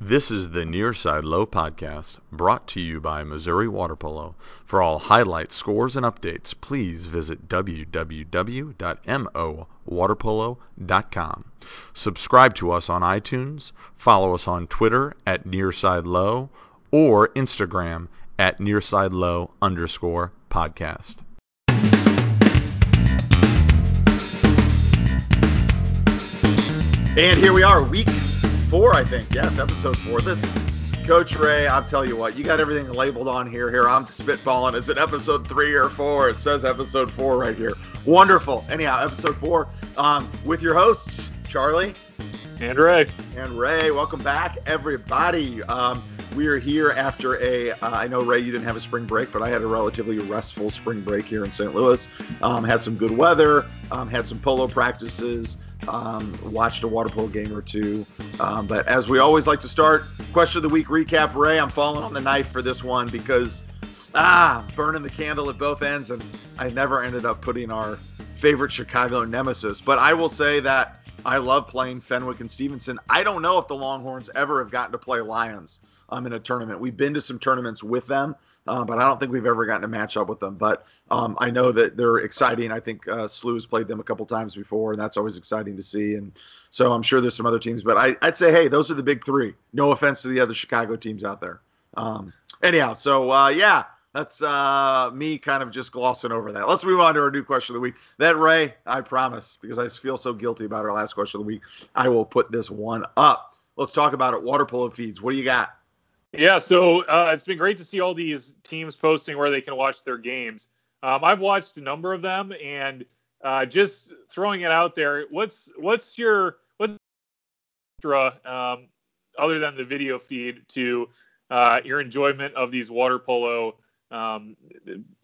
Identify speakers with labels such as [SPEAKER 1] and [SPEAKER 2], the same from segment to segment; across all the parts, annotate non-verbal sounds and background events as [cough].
[SPEAKER 1] This is the Nearside Low podcast brought to you by Missouri Water Polo. For all highlights, scores, and updates, please visit www.mowaterpolo.com. Subscribe to us on iTunes, follow us on Twitter at Nearside Low or Instagram at Nearside Low underscore podcast.
[SPEAKER 2] And here we are, week four, I think. Yes, episode four. This Coach Ray, I'll tell you what, you got everything labeled on here. Here, I'm spitballing. Is it episode three or four? It says episode four right here. Wonderful. Anyhow, episode four um, with your hosts, Charlie
[SPEAKER 3] and Ray.
[SPEAKER 2] And Ray, welcome back, everybody. Um, we are here after a. Uh, I know Ray, you didn't have a spring break, but I had a relatively restful spring break here in St. Louis. Um, had some good weather, um, had some polo practices, um, watched a water polo game or two. Um, but as we always like to start, question of the week recap. Ray, I'm falling on the knife for this one because ah, burning the candle at both ends, and I never ended up putting our favorite Chicago nemesis. But I will say that I love playing Fenwick and Stevenson. I don't know if the Longhorns ever have gotten to play Lions um, in a tournament. We've been to some tournaments with them, uh, but I don't think we've ever gotten to match up with them. But um, I know that they're exciting. I think uh, SLU's played them a couple times before, and that's always exciting to see. And so I'm sure there's some other teams, but I, would say, hey, those are the big three. No offense to the other Chicago teams out there. Um, anyhow, so uh, yeah, that's uh, me kind of just glossing over that. Let's move on to our new question of the week. That Ray, I promise, because I feel so guilty about our last question of the week, I will put this one up. Let's talk about it. Water polo feeds. What do you got?
[SPEAKER 3] Yeah, so uh, it's been great to see all these teams posting where they can watch their games. Um, I've watched a number of them, and uh, just throwing it out there. What's what's your what's um, other than the video feed to uh, your enjoyment of these water polo um,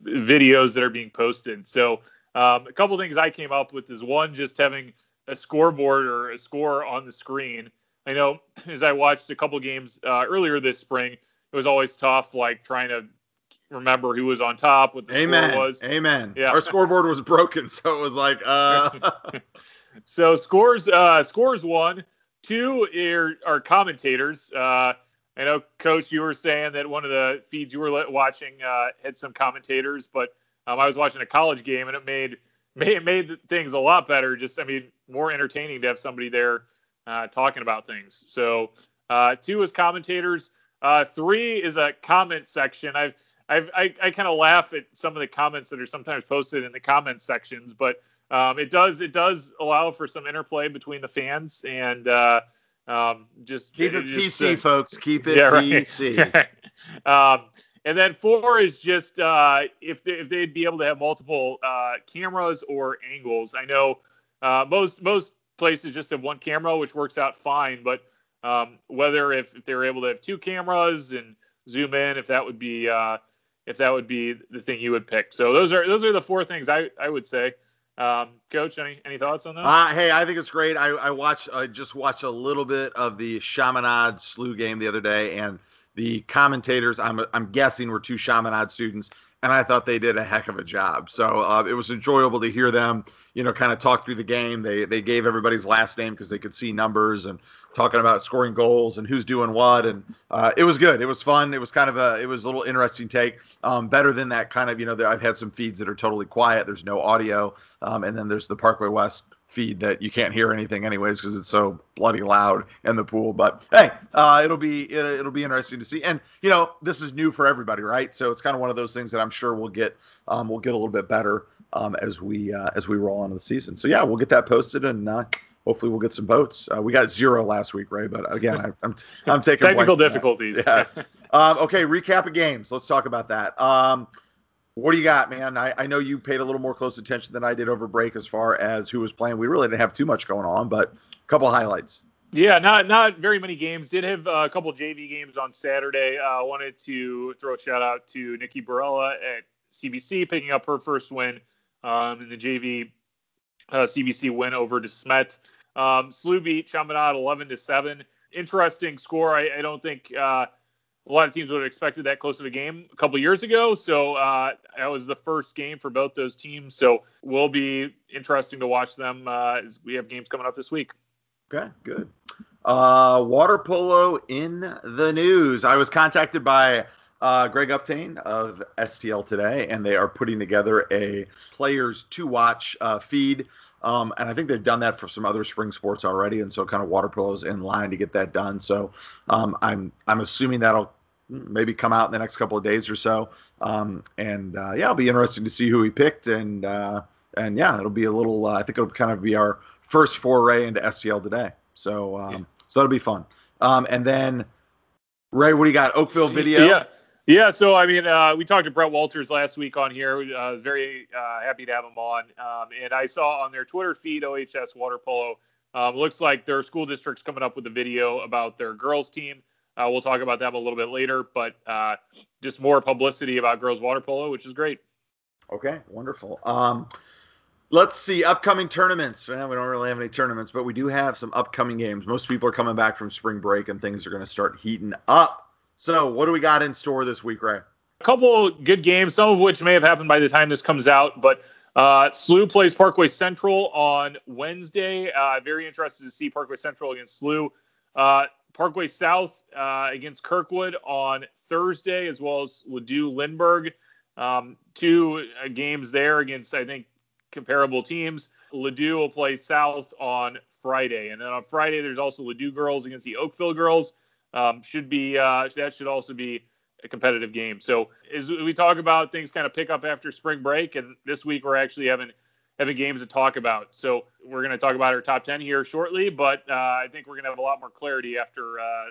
[SPEAKER 3] videos that are being posted. So um, a couple things I came up with is one, just having a scoreboard or a score on the screen. I know [clears throat] as I watched a couple games uh, earlier this spring, it was always tough, like trying to remember who was on top, what the
[SPEAKER 2] Amen.
[SPEAKER 3] score was.
[SPEAKER 2] Amen. Yeah. Our scoreboard was broken, so it was like uh [laughs]
[SPEAKER 3] so scores uh scores one. Two are, are commentators. Uh I know, Coach, you were saying that one of the feeds you were watching uh, had some commentators, but um, I was watching a college game and it made made made things a lot better. Just, I mean, more entertaining to have somebody there uh, talking about things. So, uh, two is commentators. Uh, three is a comment section. I've I've, I, I kind of laugh at some of the comments that are sometimes posted in the comment sections, but um, it does it does allow for some interplay between the fans and uh, um, just
[SPEAKER 2] keep it, just, PC, uh, folks. Keep it [laughs] yeah, PC. [laughs]
[SPEAKER 3] um, and then four is just uh, if they, if they'd be able to have multiple uh, cameras or angles. I know uh, most most places just have one camera, which works out fine. But um, whether if, if they're able to have two cameras and zoom in, if that would be uh, if that would be the thing you would pick. So those are those are the four things I, I would say. Um, Coach, any any thoughts on that?
[SPEAKER 2] Uh, hey, I think it's great. I, I watched, I just watched a little bit of the Chaminade SLU game the other day, and the commentators, I'm I'm guessing, were two Chaminade students, and I thought they did a heck of a job. So uh, it was enjoyable to hear them, you know, kind of talk through the game. They they gave everybody's last name because they could see numbers and talking about scoring goals and who's doing what, and uh, it was good. It was fun. It was kind of a it was a little interesting take. Um, better than that kind of you know. There, I've had some feeds that are totally quiet. There's no audio, um, and then there's the Parkway West feed that you can't hear anything anyways because it's so bloody loud in the pool but hey uh, it'll be it, will be interesting to see. And you know this is new for everybody right? So it's kind of one of those things that i'm sure we'll get um, we'll get a little bit better um, as we uh, as we roll on the season. So yeah we'll get that posted and uh, hopefully we'll get some votes uh, we got zero last week right but again I, am I'm, [laughs] I'm taking
[SPEAKER 3] technical difficulties.
[SPEAKER 2] Yeah. um, okay recap of games. Let's talk about that. Um, what do you got, man? I, I know you paid a little more close attention than I did over break as far as who was playing. We really didn't have too much going on, but a couple highlights.
[SPEAKER 3] Yeah, not not very many games. Did have a couple JV games on Saturday. Uh, wanted to throw a shout out to Nikki Barella at CBC picking up her first win um, in the JV uh, CBC win over DeSmet. Um, SLU beat Chaminade 11 to seven. Interesting score. I, I don't think. Uh, a lot of teams would have expected that close of a game a couple years ago. So uh, that was the first game for both those teams. So will be interesting to watch them uh, as we have games coming up this week.
[SPEAKER 2] Okay, good. Uh, water polo in the news. I was contacted by uh, Greg Uptain of STL today, and they are putting together a players to watch uh, feed. Um, and I think they've done that for some other spring sports already, and so kind of water polo is in line to get that done. So um, I'm I'm assuming that'll maybe come out in the next couple of days or so. Um, and uh, yeah, it'll be interesting to see who he picked, and uh, and yeah, it'll be a little. Uh, I think it'll kind of be our first foray into STL today. So um, yeah. so that'll be fun. Um, and then Ray, what do you got? Oakville video.
[SPEAKER 3] Yeah. Yeah, so I mean, uh, we talked to Brett Walters last week on here. Uh, was very uh, happy to have him on. Um, and I saw on their Twitter feed, OHS Water Polo, um, looks like their school district's coming up with a video about their girls team. Uh, we'll talk about them a little bit later, but uh, just more publicity about girls water polo, which is great.
[SPEAKER 2] Okay, wonderful. Um, let's see upcoming tournaments. We don't really have any tournaments, but we do have some upcoming games. Most people are coming back from spring break, and things are going to start heating up. So, what do we got in store this week, Ray?
[SPEAKER 3] A couple good games, some of which may have happened by the time this comes out, but uh, SLU plays Parkway Central on Wednesday. Uh, very interested to see Parkway Central against SLU. Uh, Parkway South uh, against Kirkwood on Thursday, as well as Ladue Lindbergh. Um, two uh, games there against, I think, comparable teams. Ladue will play South on Friday. And then on Friday, there's also Ladue girls against the Oakville girls um, should be uh, that should also be a competitive game. So as we talk about things kind of pick up after spring break, and this week we're actually having having games to talk about. So we're going to talk about our top ten here shortly, but uh, I think we're going to have a lot more clarity after uh,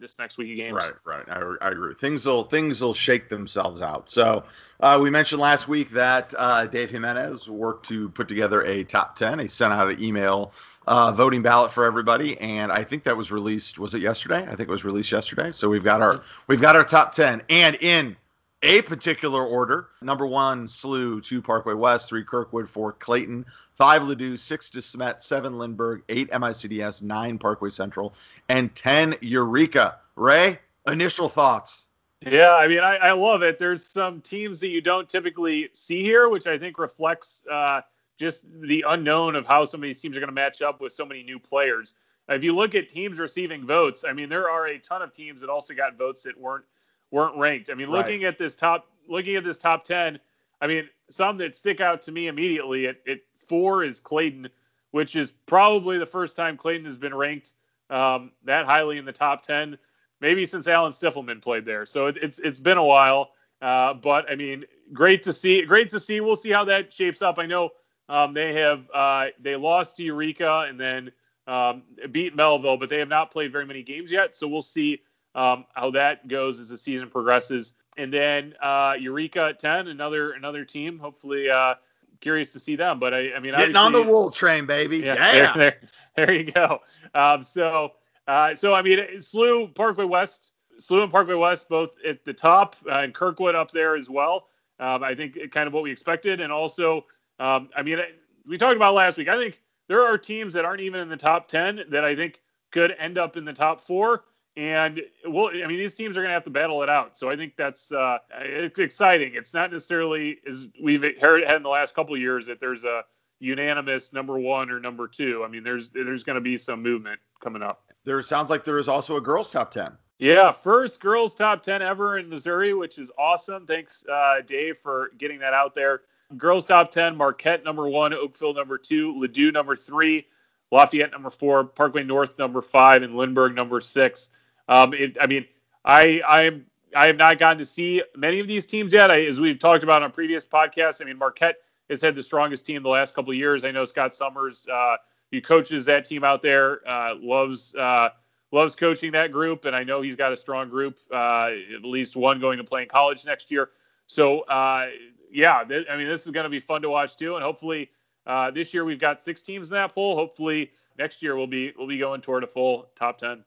[SPEAKER 3] this next week of games.
[SPEAKER 2] Right, right. I, I, agree. Things will things will shake themselves out. So uh, we mentioned last week that uh, Dave Jimenez worked to put together a top ten. He sent out an email uh, voting ballot for everybody, and I think that was released. Was it yesterday? I think it was released yesterday. So we've got our we've got our top ten, and in a particular order. Number one, SLU, two Parkway West, three Kirkwood, four Clayton, five Ladue, six DeSmet, seven Lindbergh, eight MICDS, nine Parkway Central, and 10 Eureka. Ray, initial thoughts.
[SPEAKER 3] Yeah, I mean, I, I love it. There's some teams that you don't typically see here, which I think reflects uh, just the unknown of how some of these teams are going to match up with so many new players. If you look at teams receiving votes, I mean, there are a ton of teams that also got votes that weren't – weren't ranked. I mean, looking right. at this top, looking at this top ten, I mean, some that stick out to me immediately. At, at four is Clayton, which is probably the first time Clayton has been ranked um, that highly in the top ten, maybe since Alan Stiffelman played there. So it, it's it's been a while. Uh, but I mean, great to see. Great to see. We'll see how that shapes up. I know um, they have uh, they lost to Eureka and then um, beat Mehlville, but they have not played very many games yet. So we'll see um, how that goes as the season progresses. And then uh, Eureka at ten, another another team. Hopefully, uh, curious to see them. But I, I mean,
[SPEAKER 2] getting on the wool train, baby. Yeah,
[SPEAKER 3] yeah. There, there, there, you go. Um, so, uh, so I mean, SLU Parkway West, SLU and Parkway West both at the top, uh, and Kirkwood up there as well. Um, I think kind of what we expected, and also, um, I mean, we talked about last week. I think there are teams that aren't even in the top ten that I think could end up in the top four. And well, I mean, these teams are going to have to battle it out. So I think that's uh, it's exciting. It's not necessarily as we've heard in the last couple of years that there's a unanimous number one or number two. I mean, there's there's going to be some movement coming up.
[SPEAKER 2] There sounds like there is also a girls' top ten.
[SPEAKER 3] Yeah, first girls' top ten ever in Missouri, which is awesome. Thanks, uh, Dave, for getting that out there. Girls' top ten: Marquette number one, Oakville number two, Ladue number three, Lafayette number four, Parkway North number five, and Lindbergh number six. Um, it, I mean, I I am I have not gotten to see many of these teams yet. I, as we've talked about on previous podcasts, I mean, Marquette has had the strongest team the last couple of years. I know Scott Summers, uh, he coaches that team out there, uh, loves uh, loves coaching that group, and I know he's got a strong group, uh, at least one going to play in college next year. So, uh, yeah, th- I mean, this is going to be fun to watch too, and hopefully. Uh, this year we've got six teams in that pool. Hopefully next year we'll be we'll be going toward a full top ten.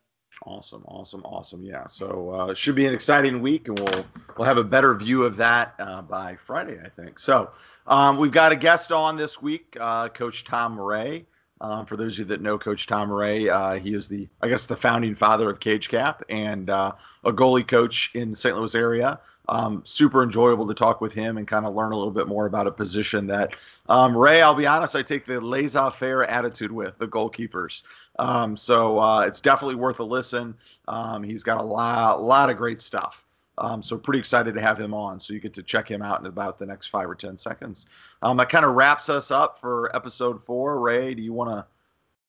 [SPEAKER 2] Awesome, awesome, awesome. Yeah, so uh, should be an exciting week, and we'll we'll have a better view of that uh, by Friday, I think. So um, we've got a guest on this week, uh, Coach Tom Ray. Um, for those of you that know Coach Tom Ray, uh, he is the I guess the founding father of Cage Cap and uh, a goalie coach in the St. Louis area. Um, super enjoyable to talk with him and kind of learn a little bit more about a position that um, Ray. I'll be honest, I take the laissez-faire attitude with the goalkeepers. Um, so uh, it's definitely worth a listen. Um, he's got a lot, lot of great stuff. Um, so pretty excited to have him on. So you get to check him out in about the next five or ten seconds. Um, that kind of wraps us up for episode four. Ray, do you want to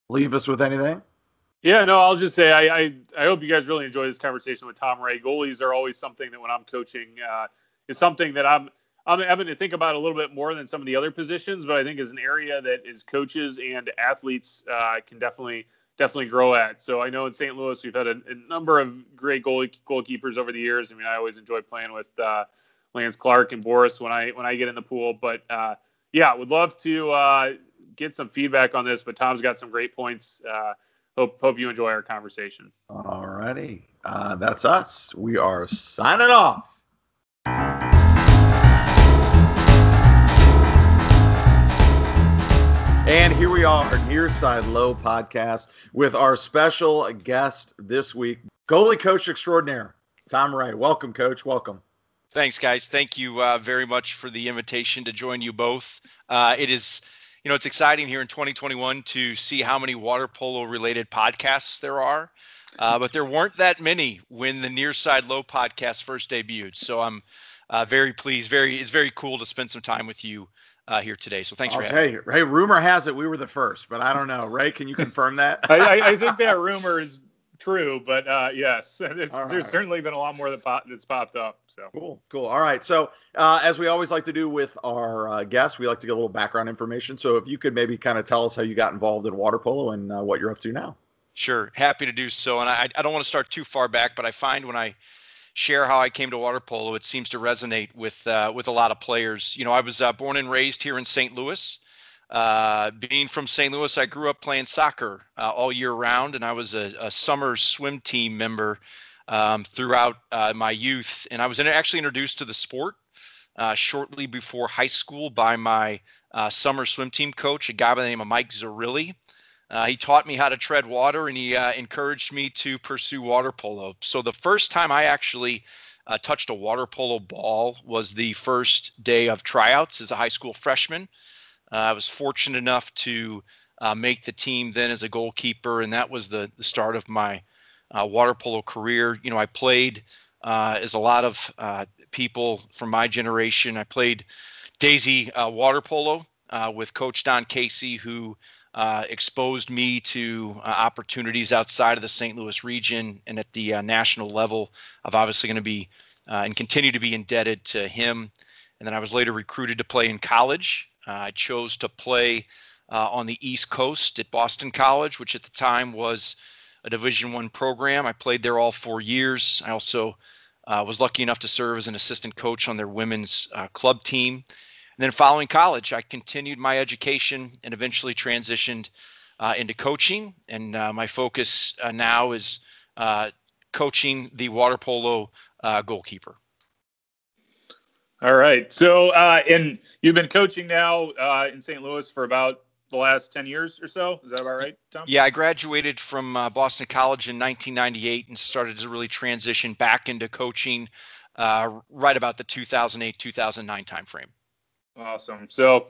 [SPEAKER 2] leave us with anything?
[SPEAKER 3] Yeah, no, I'll just say I, I, I hope you guys really enjoy this conversation with Tom Ray. Goalies are always something that when I'm coaching uh, is something that I'm I'm having to think about a little bit more than some of the other positions, but I think is an area that is coaches and athletes uh, can definitely definitely grow at. So I know in St. Louis we've had a, a number of great goal goalkeepers over the years. I mean, I always enjoy playing with uh, Lance Clark and Boris when I when I get in the pool. But uh, yeah, would love to uh, get some feedback on this. But Tom's got some great points. Uh, hope hope you enjoy our conversation.
[SPEAKER 2] All righty, uh, that's us. We are signing off. And here we are, Nearside Low podcast with our special guest this week, goalie coach extraordinaire, Tom Ray. Welcome, coach. Welcome.
[SPEAKER 4] Thanks, guys. Thank you uh, very much for the invitation to join you both. Uh, it is, you know, it's exciting here in 2021 to see how many water polo related podcasts there are. Uh, but there weren't that many when the Nearside Low podcast first debuted. So I'm uh, very pleased. Very, it's very cool to spend some time with you uh, here today. So thanks
[SPEAKER 2] I'll
[SPEAKER 4] for having
[SPEAKER 2] me. Hey, rumor has it we were the first, but I don't know. Ray, can you confirm that?
[SPEAKER 3] I, I, I, think that rumor is true, but uh, yes, [laughs] right. there's certainly been a lot more that pop, that's popped up. So
[SPEAKER 2] cool, cool. All right. So uh, as we always like to do with our uh, guests, we like to get a little background information. So if you could maybe kind of tell us how you got involved in water polo and uh, what you're up to now.
[SPEAKER 4] Sure, happy to do so. And I, I don't want to start too far back, but I find when I share how I came to water polo, it seems to resonate with uh, with a lot of players. You know, I was uh, born and raised here in St. Louis. Uh, being from St. Louis, I grew up playing soccer uh, all year round, and I was a, a summer swim team member um, throughout uh, my youth. And I was in, actually introduced to the sport uh, shortly before high school by my summer swim team coach, a guy by the name of Mike Zerilli. Uh, he taught me how to tread water and he uh, encouraged me to pursue water polo. So the first time I actually uh, touched a water polo ball was the first day of tryouts as a high school freshman. Uh, I was fortunate enough to uh, make the team then as a goalkeeper, and that was the, the start of my uh, water polo career. You know, I played as a lot of people from my generation. I played Daisy water polo with Coach Don Casey, who uh, exposed me to uh, opportunities outside of the St. Louis region and at the uh, national level. I'm obviously going to be uh, and continue to be indebted to him. And then I was later recruited to play in college. Uh, I chose to play on the East Coast at Boston College, which at the time was a Division One program. I played there all four years. I also was lucky enough to serve as an assistant coach on their women's club team. And then following college, I continued my education and eventually transitioned uh, into coaching. And uh, my focus uh, now is uh, coaching the water polo uh, goalkeeper.
[SPEAKER 3] All right. So, uh, and you've been coaching now in St. Louis for about the last 10 years or so. Is that about right, Tom?
[SPEAKER 4] Yeah, I graduated from Boston College in 1998 and started to really transition back into coaching right about the 2008 2009 timeframe.
[SPEAKER 3] Awesome. So,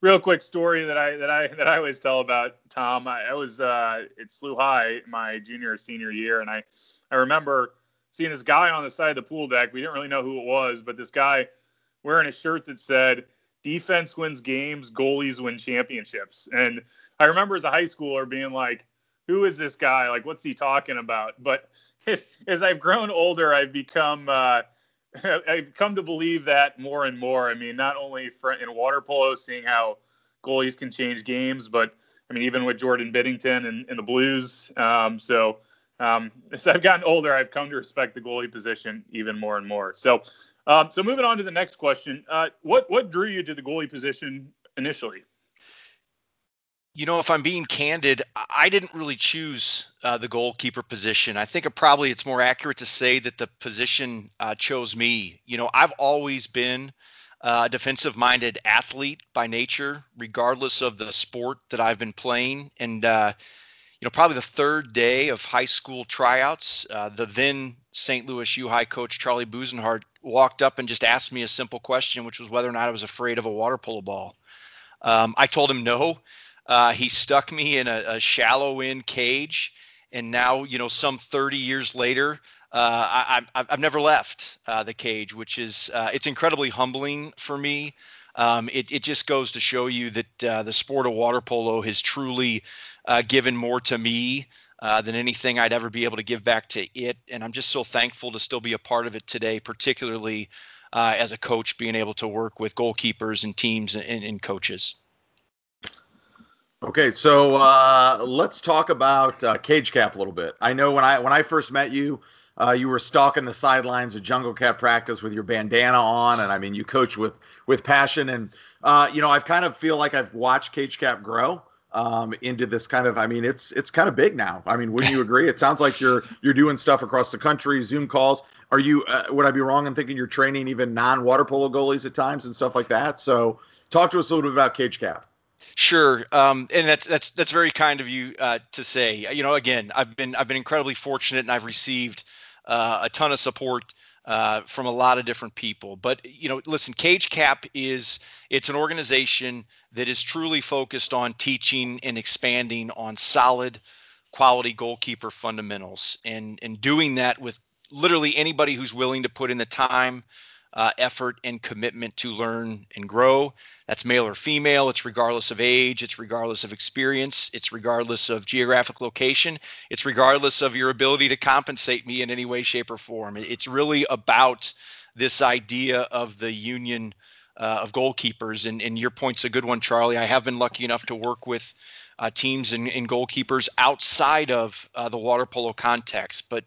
[SPEAKER 3] real quick story that I that I [laughs] that I always tell about Tom. I, I was uh, at SLU High my junior or senior year, and I I remember seeing this guy on the side of the pool deck. We didn't really know who it was, but this guy wearing a shirt that said "Defense wins games, goalies win championships." And I remember as a high schooler being like, "Who is this guy? Like, what's he talking about?" But [laughs] as I've grown older, I've become uh, [laughs] I've come to believe that more and more. I mean, not only in water polo, seeing how goalies can change games, but I mean, even with Jordan Binnington and, and the Blues. Um, so um, [laughs] as I've gotten older, I've come to respect the goalie position even more and more. So, um, so moving on to the next question, uh, what what drew you to the goalie position initially?
[SPEAKER 4] You know, if I'm being candid, I didn't really choose uh, the goalkeeper position. I think it probably it's more accurate to say that the position uh, chose me. You know, I've always been a defensive minded athlete by nature, regardless of the sport that I've been playing. And, uh, you know, probably the third day of high school tryouts, uh, the then St. Louis U High coach Charlie Busenhart walked up and just asked me a simple question, which was whether or not I was afraid of a water polo ball. Um, I told him no. Uh, he stuck me in a, a shallow end cage, and now you know some 30 years later, uh, I, have never left uh, the cage, which is uh, it's incredibly humbling for me. Um, it, it just goes to show you that uh, the sport of water polo has truly uh, given more to me uh, than anything I'd ever be able to give back to it, and I'm just so thankful to still be a part of it today, particularly as a coach, being able to work with goalkeepers and teams and, and coaches.
[SPEAKER 2] Okay, so uh, let's talk about uh, Cage Cap a little bit. I know when I when I first met you, uh, you were stalking the sidelines of Jungle Cap practice with your bandana on, and I mean, you coach with with passion. And uh, you know, I've kind of feel like I've watched Cage Cap grow um, into this kind of. I mean, it's it's kind of big now. I mean, wouldn't you agree? It sounds like you're you're doing stuff across the country, Zoom calls. Are you? Uh, would I be wrong in thinking you're training even non water polo goalies at times and stuff like that? So, talk to us a little bit about Cage Cap.
[SPEAKER 4] Sure, um, and that's that's that's very kind of you uh, to say. You know, again, I've been I've been incredibly fortunate, and I've received uh, a ton of support uh, from a lot of different people. But you know, listen, Cage Cap is it's an organization that is truly focused on teaching and expanding on solid, quality goalkeeper fundamentals, and and doing that with literally anybody who's willing to put in the time uh, effort and commitment to learn and grow. That's male or female. It's regardless of age. It's regardless of experience. It's regardless of geographic location. It's regardless of your ability to compensate me in any way, shape, or form. It's really about this idea of the union uh, of goalkeepers. And, and your point's a good one, Charlie. I have been lucky enough to work with uh, teams and, and, goalkeepers outside of uh, the water polo context. But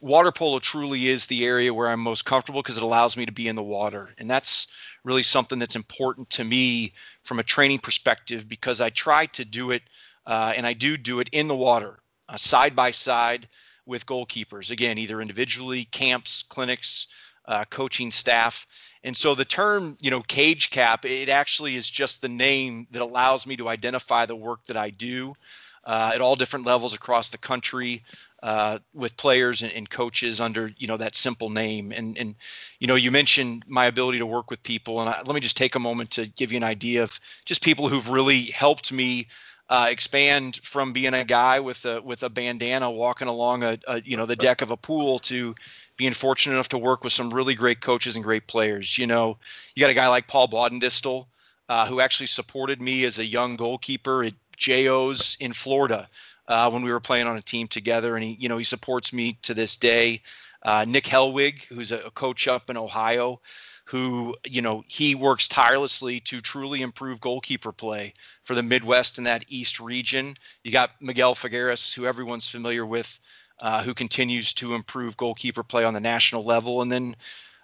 [SPEAKER 4] water polo truly is the area where I'm most comfortable because it allows me to be in the water. And that's really something that's important to me from a training perspective because I try to do it uh, and I do do it in the water, uh, side by side with goalkeepers. Again, either individually, camps, clinics, uh, coaching staff. And so the term, you know, cage cap, it actually is just the name that allows me to identify the work that I do uh, at all different levels across the country uh, with players and, and, coaches under you know that simple name. And and you know you mentioned my ability to work with people, and I, let me just take a moment to give you an idea of just people who've really helped me. Uh, expand from being a guy with a with a bandana walking along a, a, you know the deck of a pool to being fortunate enough to work with some really great coaches and great players. You know, you got a guy like Paul Bodendistel, uh, who actually supported me as a young goalkeeper at JO's in Florida uh, when we were playing on a team together, and he, you know, he supports me to this day. Uh, Nick Hellwig, who's a, coach up in Ohio, who you know he works tirelessly to truly improve goalkeeper play for the Midwest and that East region. You got Miguel Figueres, who everyone's familiar with, uh, who continues to improve goalkeeper play on the national level, and then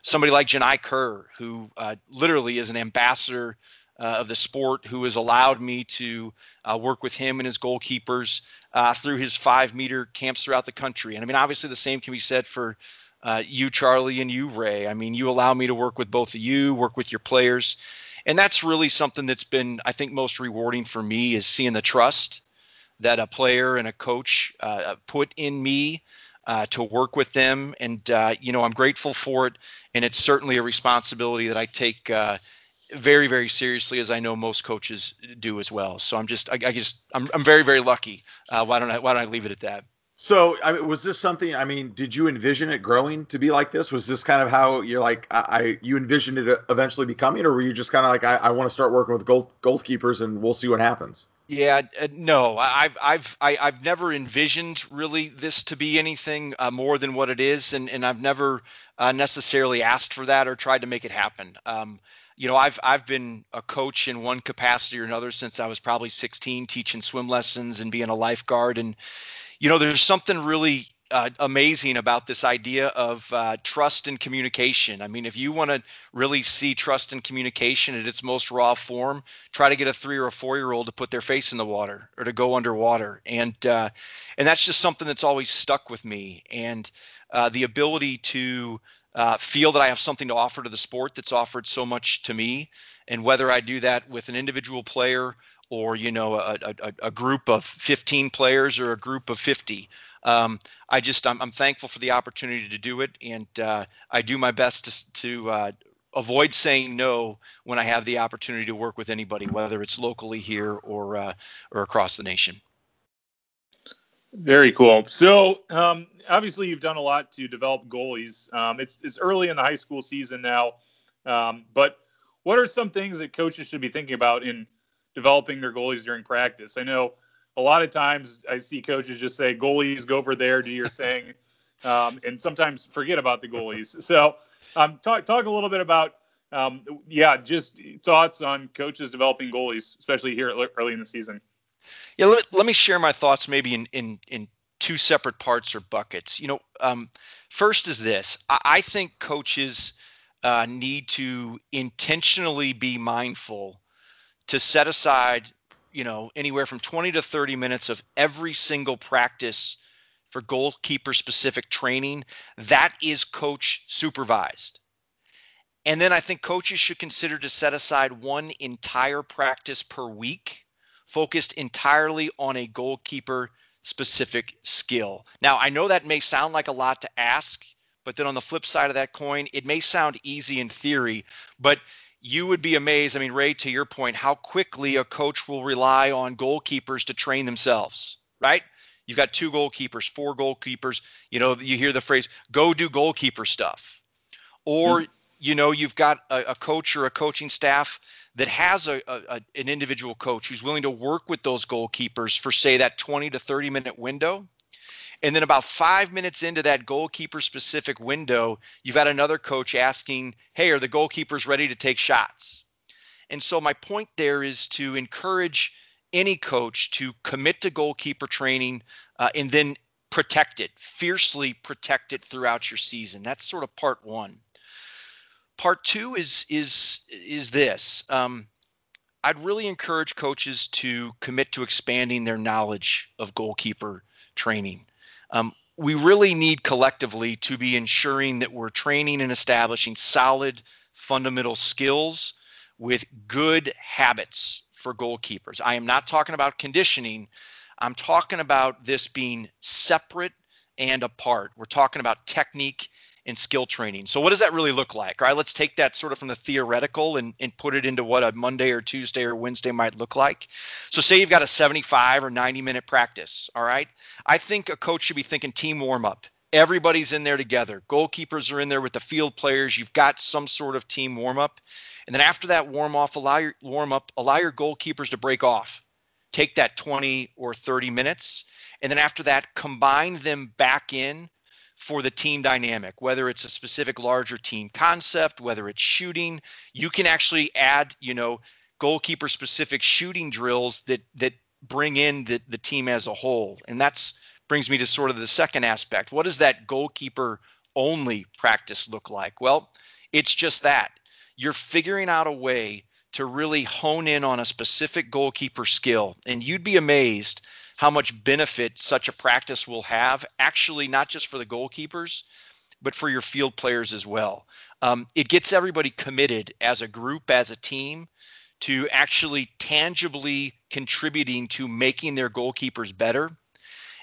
[SPEAKER 4] somebody like Genai Kerr, who uh, literally is an ambassador uh, of the sport who has allowed me to uh, work with him and his goalkeepers uh, through his five meter camps throughout the country. And I mean, obviously, the same can be said for uh, you, Charlie, and you, Ray. I mean, you allow me to work with both of you, work with your players. And that's really something that's been, I think, most rewarding for me is seeing the trust that a player and a coach uh, put in me. Uh, to work with them. And, uh, you know, I'm grateful for it. And it's certainly a responsibility that I take uh, very very seriously as I know most coaches do as well. So I'm just I, I just I'm I'm very very lucky. Uh, why don't I why don't I leave it at that?
[SPEAKER 2] So, I mean, was this something? I mean, did you envision it growing to be like this? Was this kind of how you're like, I, I you envisioned it eventually becoming, or were you just kind of like, I, I want to start working with goal, goalkeepers and we'll see what happens?
[SPEAKER 4] Yeah, uh, no, I've I've I, have i have never envisioned really this to be anything uh, more than what it is, and and I've never uh, necessarily asked for that or tried to make it happen. Um, you know, I've I've been a coach in one capacity or another since I was probably 16, teaching swim lessons and being a lifeguard. And you know, there's something really uh, amazing about this idea of uh, trust and communication. I mean, if you want to really see trust and communication at its most raw form, try to get a three or a four year old to put their face in the water or to go underwater, and uh, and that's just something that's always stuck with me. And uh, the ability to uh, feel that I have something to offer to the sport that's offered so much to me. And whether I do that with an individual player or, you know, a, a, a group of 15 players or a group of 50, um, I just, I'm, I'm, thankful for the opportunity to do it. And uh, I do my best to, to uh, avoid saying no when I have the opportunity to work with anybody, whether it's locally here or uh, or across the nation.
[SPEAKER 3] Very cool. So um, obviously, you've done a lot to develop goalies. Um, it's it's early in the high school season now, um, but what are some things that coaches should be thinking about in developing their goalies during practice? I know a lot of times I see coaches just say, "Goalies, go over there, do your [laughs] thing," um, and sometimes forget about the goalies. [laughs] So, um, talk talk a little bit about um, yeah, just thoughts on coaches developing goalies, especially here early in the season.
[SPEAKER 4] Yeah, let me, let me share my thoughts maybe in, in, in two separate parts or buckets. You know, um, first is this I, I think coaches uh, need to intentionally be mindful to set aside, you know, anywhere from 20 to 30 minutes of every single practice for goalkeeper specific training that is coach supervised. And then I think coaches should consider to set aside one entire practice per week focused entirely on a goalkeeper specific skill. Now, I know that may sound like a lot to ask, but then on the flip side of that coin, it may sound easy in theory, but you would be amazed. I mean, Ray, to your point, how quickly a coach will rely on goalkeepers to train themselves, right? You've got two goalkeepers, four goalkeepers. You know, you hear the phrase, go do goalkeeper stuff. Or, mm-hmm. you know, you've got a, a coach or a coaching staff that has a, a, an individual coach who's willing to work with those goalkeepers for say that 20 to 30 minute window. And then about five minutes into that goalkeeper specific window you've got another coach asking hey are the goalkeepers ready to take shots? And so my point there is to encourage any coach to commit to goalkeeper training uh, and then protect it fiercely protect it throughout your season. That's sort of part one part two is is is this. Um, I'd really encourage coaches to commit to expanding their knowledge of goalkeeper training. Um, we really need collectively to be ensuring that we're training and establishing solid fundamental skills with good habits for goalkeepers. I am not talking about conditioning. I'm talking about this being separate and apart. We're talking about technique in skill training. So what does that really look like? All right, let's take that sort of from the theoretical and, and put it into what a Monday or Tuesday or Wednesday might look like. So say you've got a 75 or 90 minute practice. All right. I think a coach should be thinking team warm up. Everybody's in there together. Goalkeepers are in there with the field players. You've got some sort of team warm up. And then after that warm off, allow your warm up, allow your goalkeepers to break off. Take that 20 or 30 minutes. And then after that, combine them back in for the team dynamic, whether it's a specific larger team concept, whether it's shooting, you can actually add, you know, goalkeeper specific shooting drills that that bring in the, the team as a whole. And that's brings me to sort of the second aspect. What does that goalkeeper only practice look like? Well, it's just that. You're figuring out a way to really hone in on a specific goalkeeper skill. And you'd be amazed how much benefit such a practice will have, actually, not just for the goalkeepers, but for your field players as well. Um, it gets everybody committed as a group, as a team, to actually tangibly contributing to making their goalkeepers better.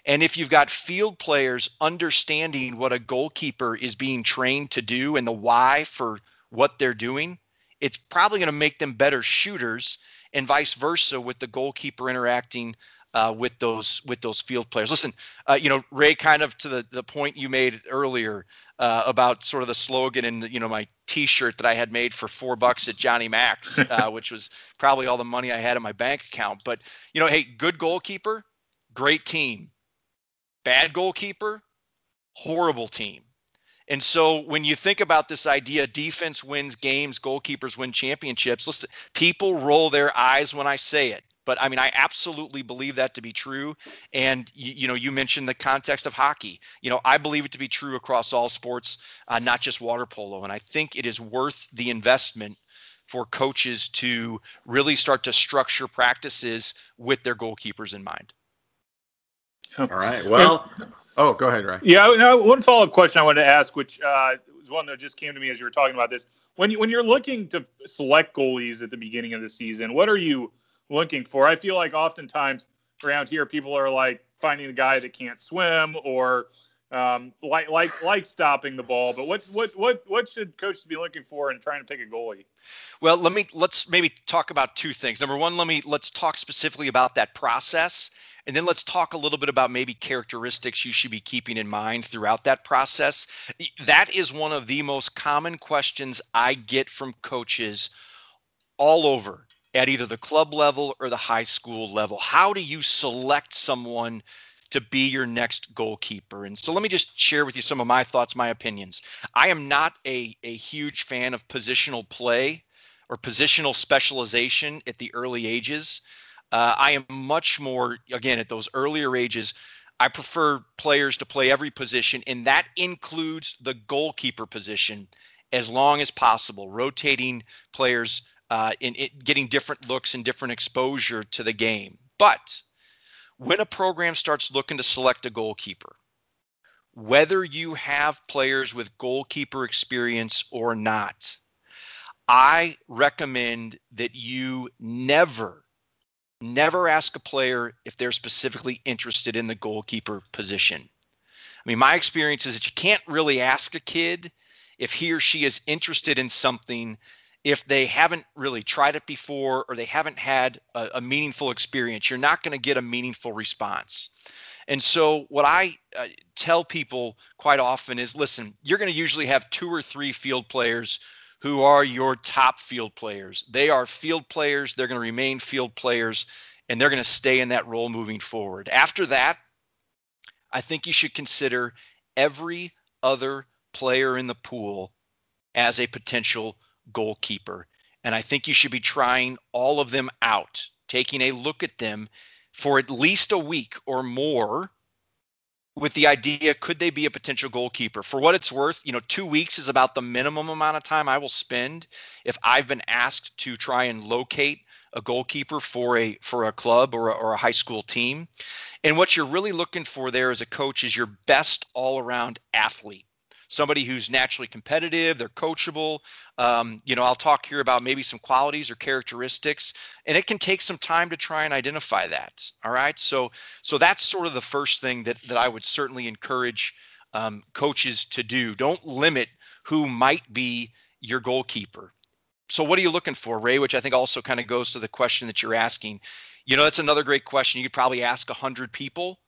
[SPEAKER 4] And if you've got field players understanding what a goalkeeper is being trained to do and the why for what they're doing, it's probably going to make them better shooters and vice versa with the goalkeeper interacting uh, with those with those field players. Listen, uh, you know, Ray, kind of to the, the point you made earlier uh, about sort of the slogan and you know my T-shirt that I had made for four bucks at Johnny Mac's, [laughs] uh, which was probably all the money I had in my bank account. But you know, hey, good goalkeeper, great team. Bad goalkeeper, horrible team. And so when you think about this idea, defense wins games, goalkeepers win championships. Listen, people roll their eyes when I say it. But I mean, I absolutely believe that to be true. And you, you know, you mentioned the context of hockey. You know, I believe it to be true across all sports, uh, not just water polo. And I think it is worth the investment for coaches to really start to structure practices with their goalkeepers in mind.
[SPEAKER 2] All right. Well, oh, go ahead, Ray.
[SPEAKER 3] Yeah. Now, one follow up question I wanted to ask, which uh, was one that just came to me as you were talking about this. When you when you're looking to select goalies at the beginning of the season, what are you looking for. I feel like oftentimes around here, people are like finding the guy that can't swim or um, like like like stopping the ball. But what what what what should coaches be looking for in trying to pick a goalie?
[SPEAKER 4] Well, let me let's maybe talk about two things. Number one, let me let's talk specifically about that process, and then let's talk a little bit about maybe characteristics you should be keeping in mind throughout that process. That is one of the most common questions I get from coaches all over at either the club level or the high school level. How do you select someone to be your next goalkeeper? And so let me just share with you some of my thoughts, my opinions. I am not a, a huge fan of positional play or positional specialization at the early ages. Uh, I am much more, again, at those earlier ages. I prefer players to play every position, and that includes the goalkeeper position as long as possible, rotating players uh, in, in getting different looks and different exposure to the game. But when a program starts looking to select a goalkeeper, whether you have players with goalkeeper experience or not, I recommend that you never, never ask a player if they're specifically interested in the goalkeeper position. I mean, my experience is that you can't really ask a kid if he or she is interested in something if they haven't really tried it before or they haven't had a, a meaningful experience. You're not going to get a meaningful response. And so, what I uh, tell people quite often is listen, you're going to usually have two or three field players who are your top field players. They are field players, they're going to remain field players, and they're going to stay in that role moving forward. After that, I think you should consider every other player in the pool as a potential goalkeeper. And I think you should be trying all of them out, taking a look at them for at least a week or more with the idea could they be a potential goalkeeper? For what it's worth you know two weeks is about the minimum amount of time i will spend if i've been asked to try and locate a goalkeeper for a for a club or a, or a high school team. And what you're really looking for there as a coach is your best all around athlete somebody who's naturally competitive, they're coachable. Um, you know, I'll talk here about maybe some qualities or characteristics, and it can take some time to try and identify that. All right, so so that's sort of the first thing that that I would certainly encourage um, coaches to do. Don't limit who might be your goalkeeper. So what are you looking for, Ray? Which I think also kind of goes to the question that you're asking. You know, that's another great question. You could probably ask a hundred people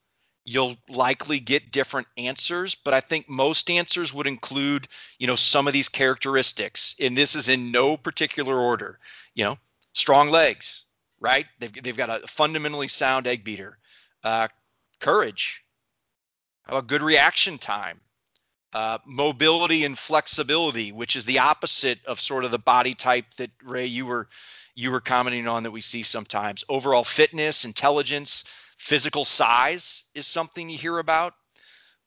[SPEAKER 4] you'll likely get different answers but i think most answers would include you know some of these characteristics and this is in no particular order. You know strong legs right? They've, they've got a fundamentally sound egg beater. Uh, courage. About good reaction time? Uh, mobility and flexibility which is the opposite of sort of the body type that ray you were you were commenting on that we see sometimes. Overall fitness intelligence Physical size is something you hear about.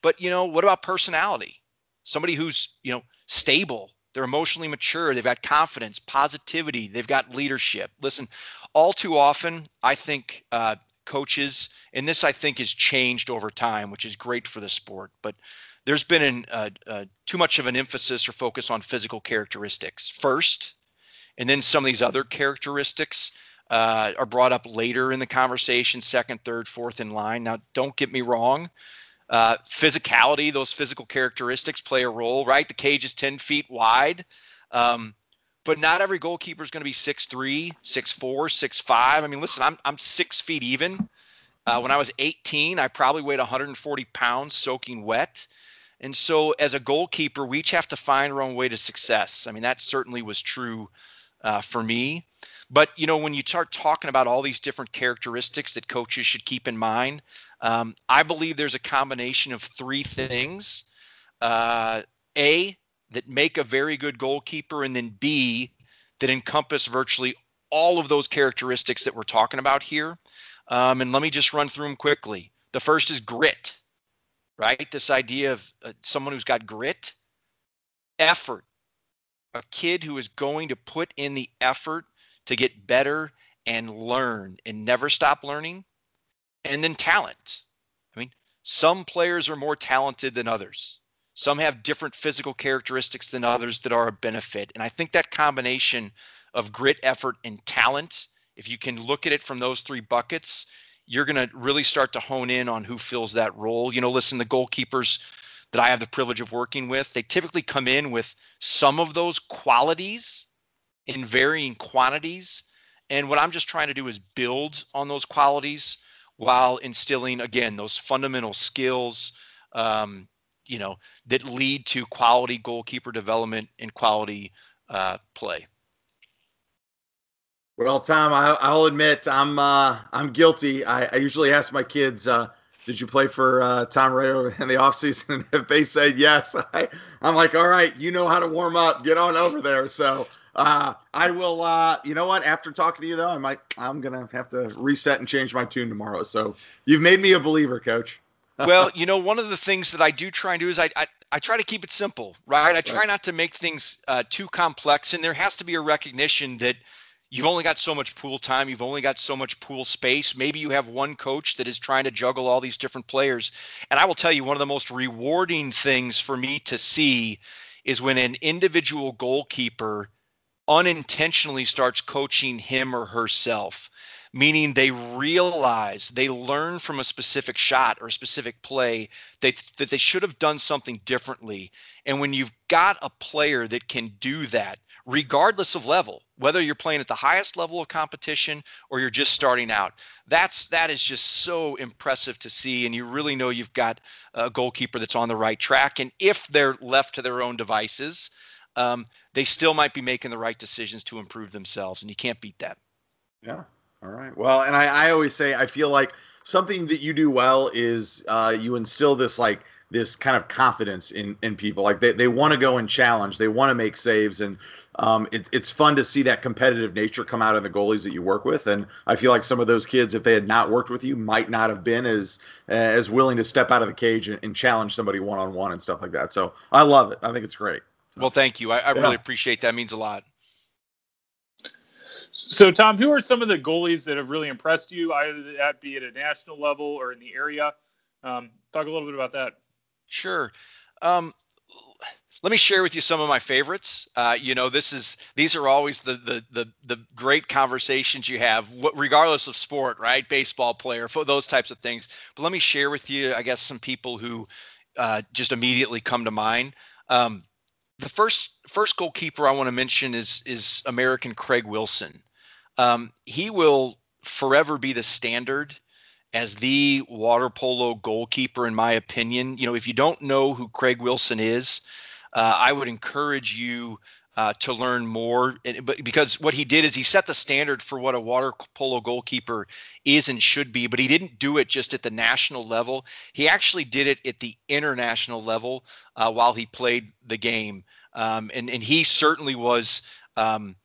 [SPEAKER 4] But, you know, what about personality? Somebody who's, you know, stable, they're emotionally mature, they've got confidence, positivity, they've got leadership. Listen, all too often, I think uh, coaches, and this I think has changed over time, which is great for the sport, but there's been an, uh, uh, too much of an emphasis or focus on physical characteristics first, and then some of these other characteristics uh, are brought up later in the conversation, second, third, fourth in line. Now, don't get me wrong. Uh, physicality, those physical characteristics play a role, right? The cage is 10 feet wide. Um, but not every goalkeeper is going to be 6'3, 6'4, 6'5. I mean, listen, I'm, I'm six feet even. Uh, when I was 18, I probably weighed 140 pounds soaking wet. And so, as a goalkeeper, we each have to find our own way to success. I mean, that certainly was true uh, for me. But you know, when you start talking about all these different characteristics that coaches should keep in mind, um, I believe there's a combination of three things: uh, a that make a very good goalkeeper, and then B that encompass virtually all of those characteristics that we're talking about here. Um, and let me just run through them quickly. The first is grit, right? This idea of uh, someone who's got grit, effort, a kid who is going to put in the effort to get better and learn and never stop learning. And then talent. I mean, some players are more talented than others. Some have different physical characteristics than others that are a benefit. And I think that combination of grit, effort, and talent, if you can look at it from those three buckets, you're going to really start to hone in on who fills that role. You know, listen, the goalkeepers that I have the privilege of working with, they typically come in with some of those qualities in varying quantities. And what I'm just trying to do is build on those qualities while instilling, again, those fundamental skills, um, you know, that lead to quality goalkeeper development and quality uh, play.
[SPEAKER 2] Well, Tom, I, will admit I'm uh, I'm guilty. I, I, usually ask my kids, uh, "Did you play for uh, Tom Rayo in the offseason? And if they say yes, [laughs] I, am like, "All right, you know how to warm up. Get on over there." So uh, I will. Uh, you know what? After talking to you, though, I might. I'm gonna have to reset and change my tune tomorrow. So you've made me a believer, Coach. [laughs]
[SPEAKER 4] well, you know, one of the things that I do try and do is I, I I try to keep it simple, right? I try not to make things uh, too complex, and there has to be a recognition that you've only got so much pool time, you've only got so much pool space. Maybe you have one coach that is trying to juggle all these different players. And I will tell you, one of the most rewarding things for me to see is when an individual goalkeeper unintentionally starts coaching him or herself meaning they realize they learn from a specific shot or a specific play that, that they should have done something differently. And when you've got a player that can do that, regardless of level, whether you're playing at the highest level of competition or you're just starting out, that's that is just so impressive to see. And you really know you've got a goalkeeper that's on the right track. And if they're left to their own devices, um, they still might be making the right decisions to improve themselves, and you can't beat that.
[SPEAKER 2] Yeah, all right. Well, and I, I always say I feel like something that you do well is uh, you instill this like this kind of confidence in in people. Like they, they want to go and challenge, they want to make saves, and um, it, it's fun to see that competitive nature come out in the goalies that you work with. And I feel like some of those kids, if they had not worked with you, might not have been as as willing to step out of the cage and, and challenge somebody one on one and stuff like that. So I love it. I think it's great.
[SPEAKER 4] Well, thank you. I, I yeah. really appreciate that. It means a lot.
[SPEAKER 3] So, Tom, who are some of the goalies that have really impressed you, either that be at a national level or in the area? Um, talk a little bit about that.
[SPEAKER 4] Sure. Um, let me share with you some of my favorites. Uh, you know, this is these are always the the the, the great conversations you have, regardless of sport, right? Baseball player, for those types of things. But let me share with you, I guess, some people who uh, just immediately come to mind. Um, the first first goalkeeper I want to mention is is American Craig Wilson. Um, he will forever be the standard as the water polo goalkeeper, in my opinion. You know, if you don't know who Craig Wilson is, uh, I would encourage you uh, to learn more. But because what he did is he set the standard for what a water polo goalkeeper is and should be. But he didn't do it just at the national level. He actually did it at the international level uh, while he played the game. Um, and and he certainly was. Um,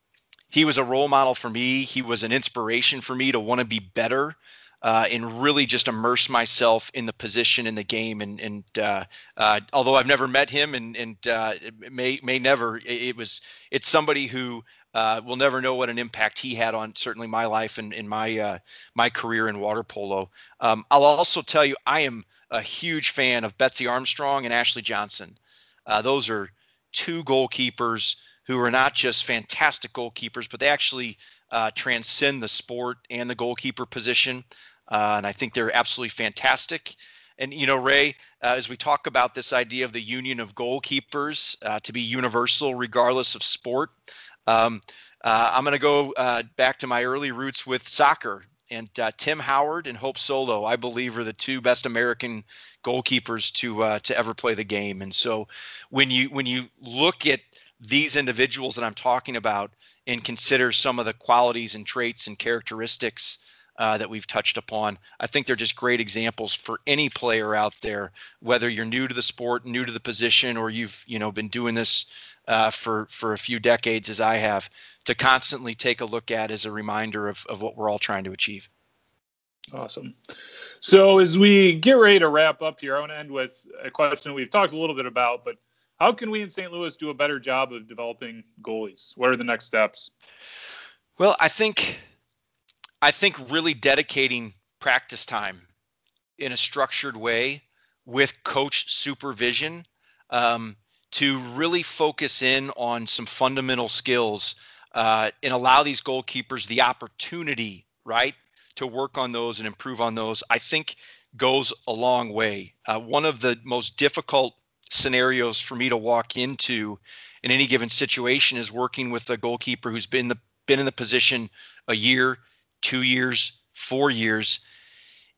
[SPEAKER 4] he was a role model for me. He was an inspiration for me to want to be better uh, and really just immerse myself in the position in the game. And, and uh, uh, although I've never met him and, and uh, may may never, it, it, was it's somebody who uh, will never know what an impact he had on certainly my life and in my uh, my career in water polo. Um, I'll also tell you I am a huge fan of Betsy Armstrong and Ashley Johnson. those are two goalkeepers who are not just fantastic goalkeepers, but they actually uh, transcend the sport and the goalkeeper position. Uh, and I think they're absolutely fantastic. And, you know, Ray, uh, as we talk about this idea of the union of goalkeepers uh, to be universal regardless of sport, um, uh, I'm going to go uh, back to my early roots with soccer. And Tim Howard and Hope Solo, I believe, are the two best American goalkeepers to to ever play the game. And so, when you when you look at these individuals that I'm talking about and consider some of the qualities and traits and characteristics uh, that we've touched upon. I think they're just great examples for any player out there, whether you're new to the sport, new to the position, or you've you know been doing this uh, for for a few decades as I have, to constantly take a look at as a reminder of, of what we're all trying to achieve.
[SPEAKER 3] Awesome. So as we get ready to wrap up here, I want to end with a question we've talked a little bit about, but how can we in St. Louis do a better job of developing goalies? What are the next steps?
[SPEAKER 4] Well, I think I think really dedicating practice time in a structured way with coach supervision um, to really focus in on some fundamental skills uh, and allow these goalkeepers the opportunity, right, to work on those and improve on those. I think goes a long way. Uh, one of the most difficult scenarios for me to walk into in any given situation is working with a goalkeeper who's been the been in the position a year, two years, four years,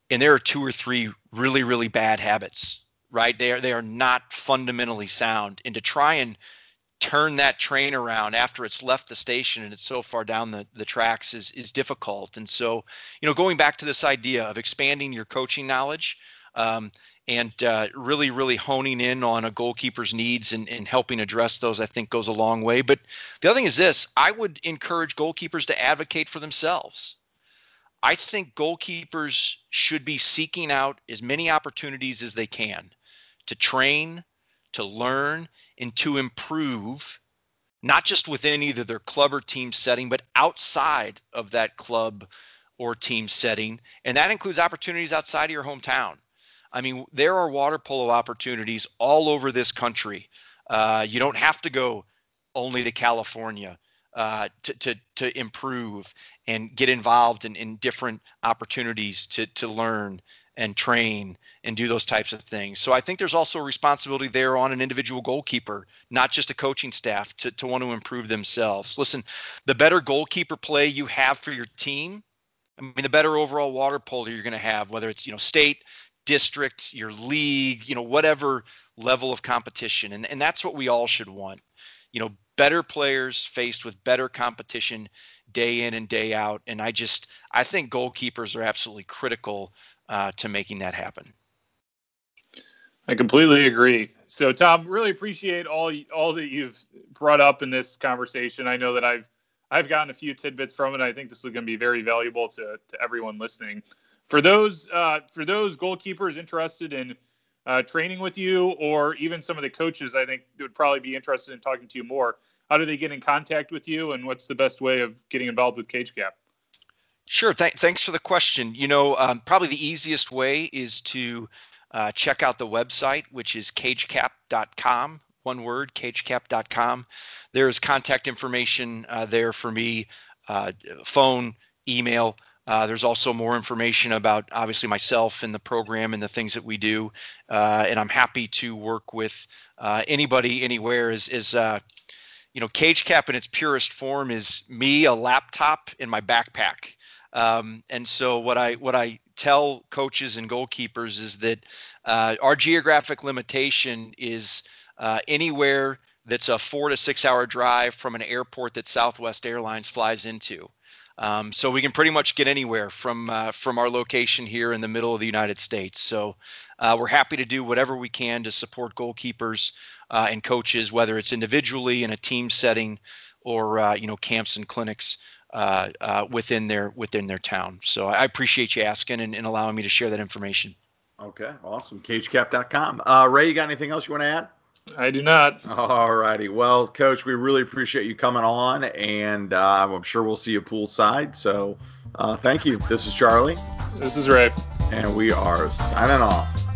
[SPEAKER 4] and there are two or three really really bad habits. Right? They are they are not fundamentally sound, and to try and turn that train around after it's left the station and it's so far down the, the tracks is is difficult. And so, you know, going back to this idea of expanding your coaching knowledge, um, and uh, really, really honing in on a goalkeeper's needs and, and, helping address those, I think goes a long way. But the other thing is this I would encourage goalkeepers to advocate for themselves. I think goalkeepers should be seeking out as many opportunities as they can to train, to learn, and to improve, not just within either their club or team setting, but outside of that club or team setting. And that includes opportunities outside of your hometown. I mean, there are water polo opportunities all over this country. Uh, you don't have to go only to California uh, to, to, to improve and get involved in, in different opportunities to, to learn and train and do those types of things. So I think there's also a responsibility there on an individual goalkeeper, not just a coaching staff, to, to want to improve themselves. Listen, the better goalkeeper play you have for your team, I mean, the better overall water polo you're going to have, whether it's, you know, state, district, your league, you know, whatever level of competition. And, and that's what we all should want. You know, better players faced with better competition day in and day out. And I just, I think goalkeepers are absolutely critical uh, to making that happen.
[SPEAKER 3] I completely agree. So, Tom, really appreciate all all that you've brought up in this conversation. I know that I've I've gotten a few tidbits from it. I think this is going to be very valuable to to everyone listening for those uh, for those goalkeepers interested in uh, training with you, or even some of the coaches, I think would probably be interested in talking to you more. How do they get in contact with you, and what's the best way of getting involved with Cage Cap?
[SPEAKER 4] Sure. Th- thanks for the question. You know, um, probably the easiest way is to uh, check out the website, which is cagecap.com. One word, cagecap.com. There's contact information uh, there for me, uh, phone, email. Uh, there's also more information about obviously myself and the program and the things that we do. Uh, and I'm happy to work with uh, anybody anywhere. Is is uh, you know, Cage Cap in its purest form is me, a laptop, in my backpack. Um, and so what I what I tell coaches and goalkeepers is that uh, our geographic limitation is uh, anywhere that's a four to six hour drive from an airport that Southwest Airlines flies into. Um, so we can pretty much get anywhere from uh, from our location here in the middle of the United States. So uh, we're happy to do whatever we can to support goalkeepers uh, and coaches, whether it's individually in a team setting or uh, you know camps and clinics uh, uh, within their within their town. So I appreciate you asking and, and, allowing me to share that information.
[SPEAKER 2] Okay, awesome. CageCap.com. Ray, you got anything else you want to add?
[SPEAKER 3] I do not.
[SPEAKER 2] All righty. Well, Coach, we really appreciate you coming on, and uh, I'm sure we'll see you poolside. So uh, thank you. This is Charlie.
[SPEAKER 3] This is Ray.
[SPEAKER 2] And we are signing off.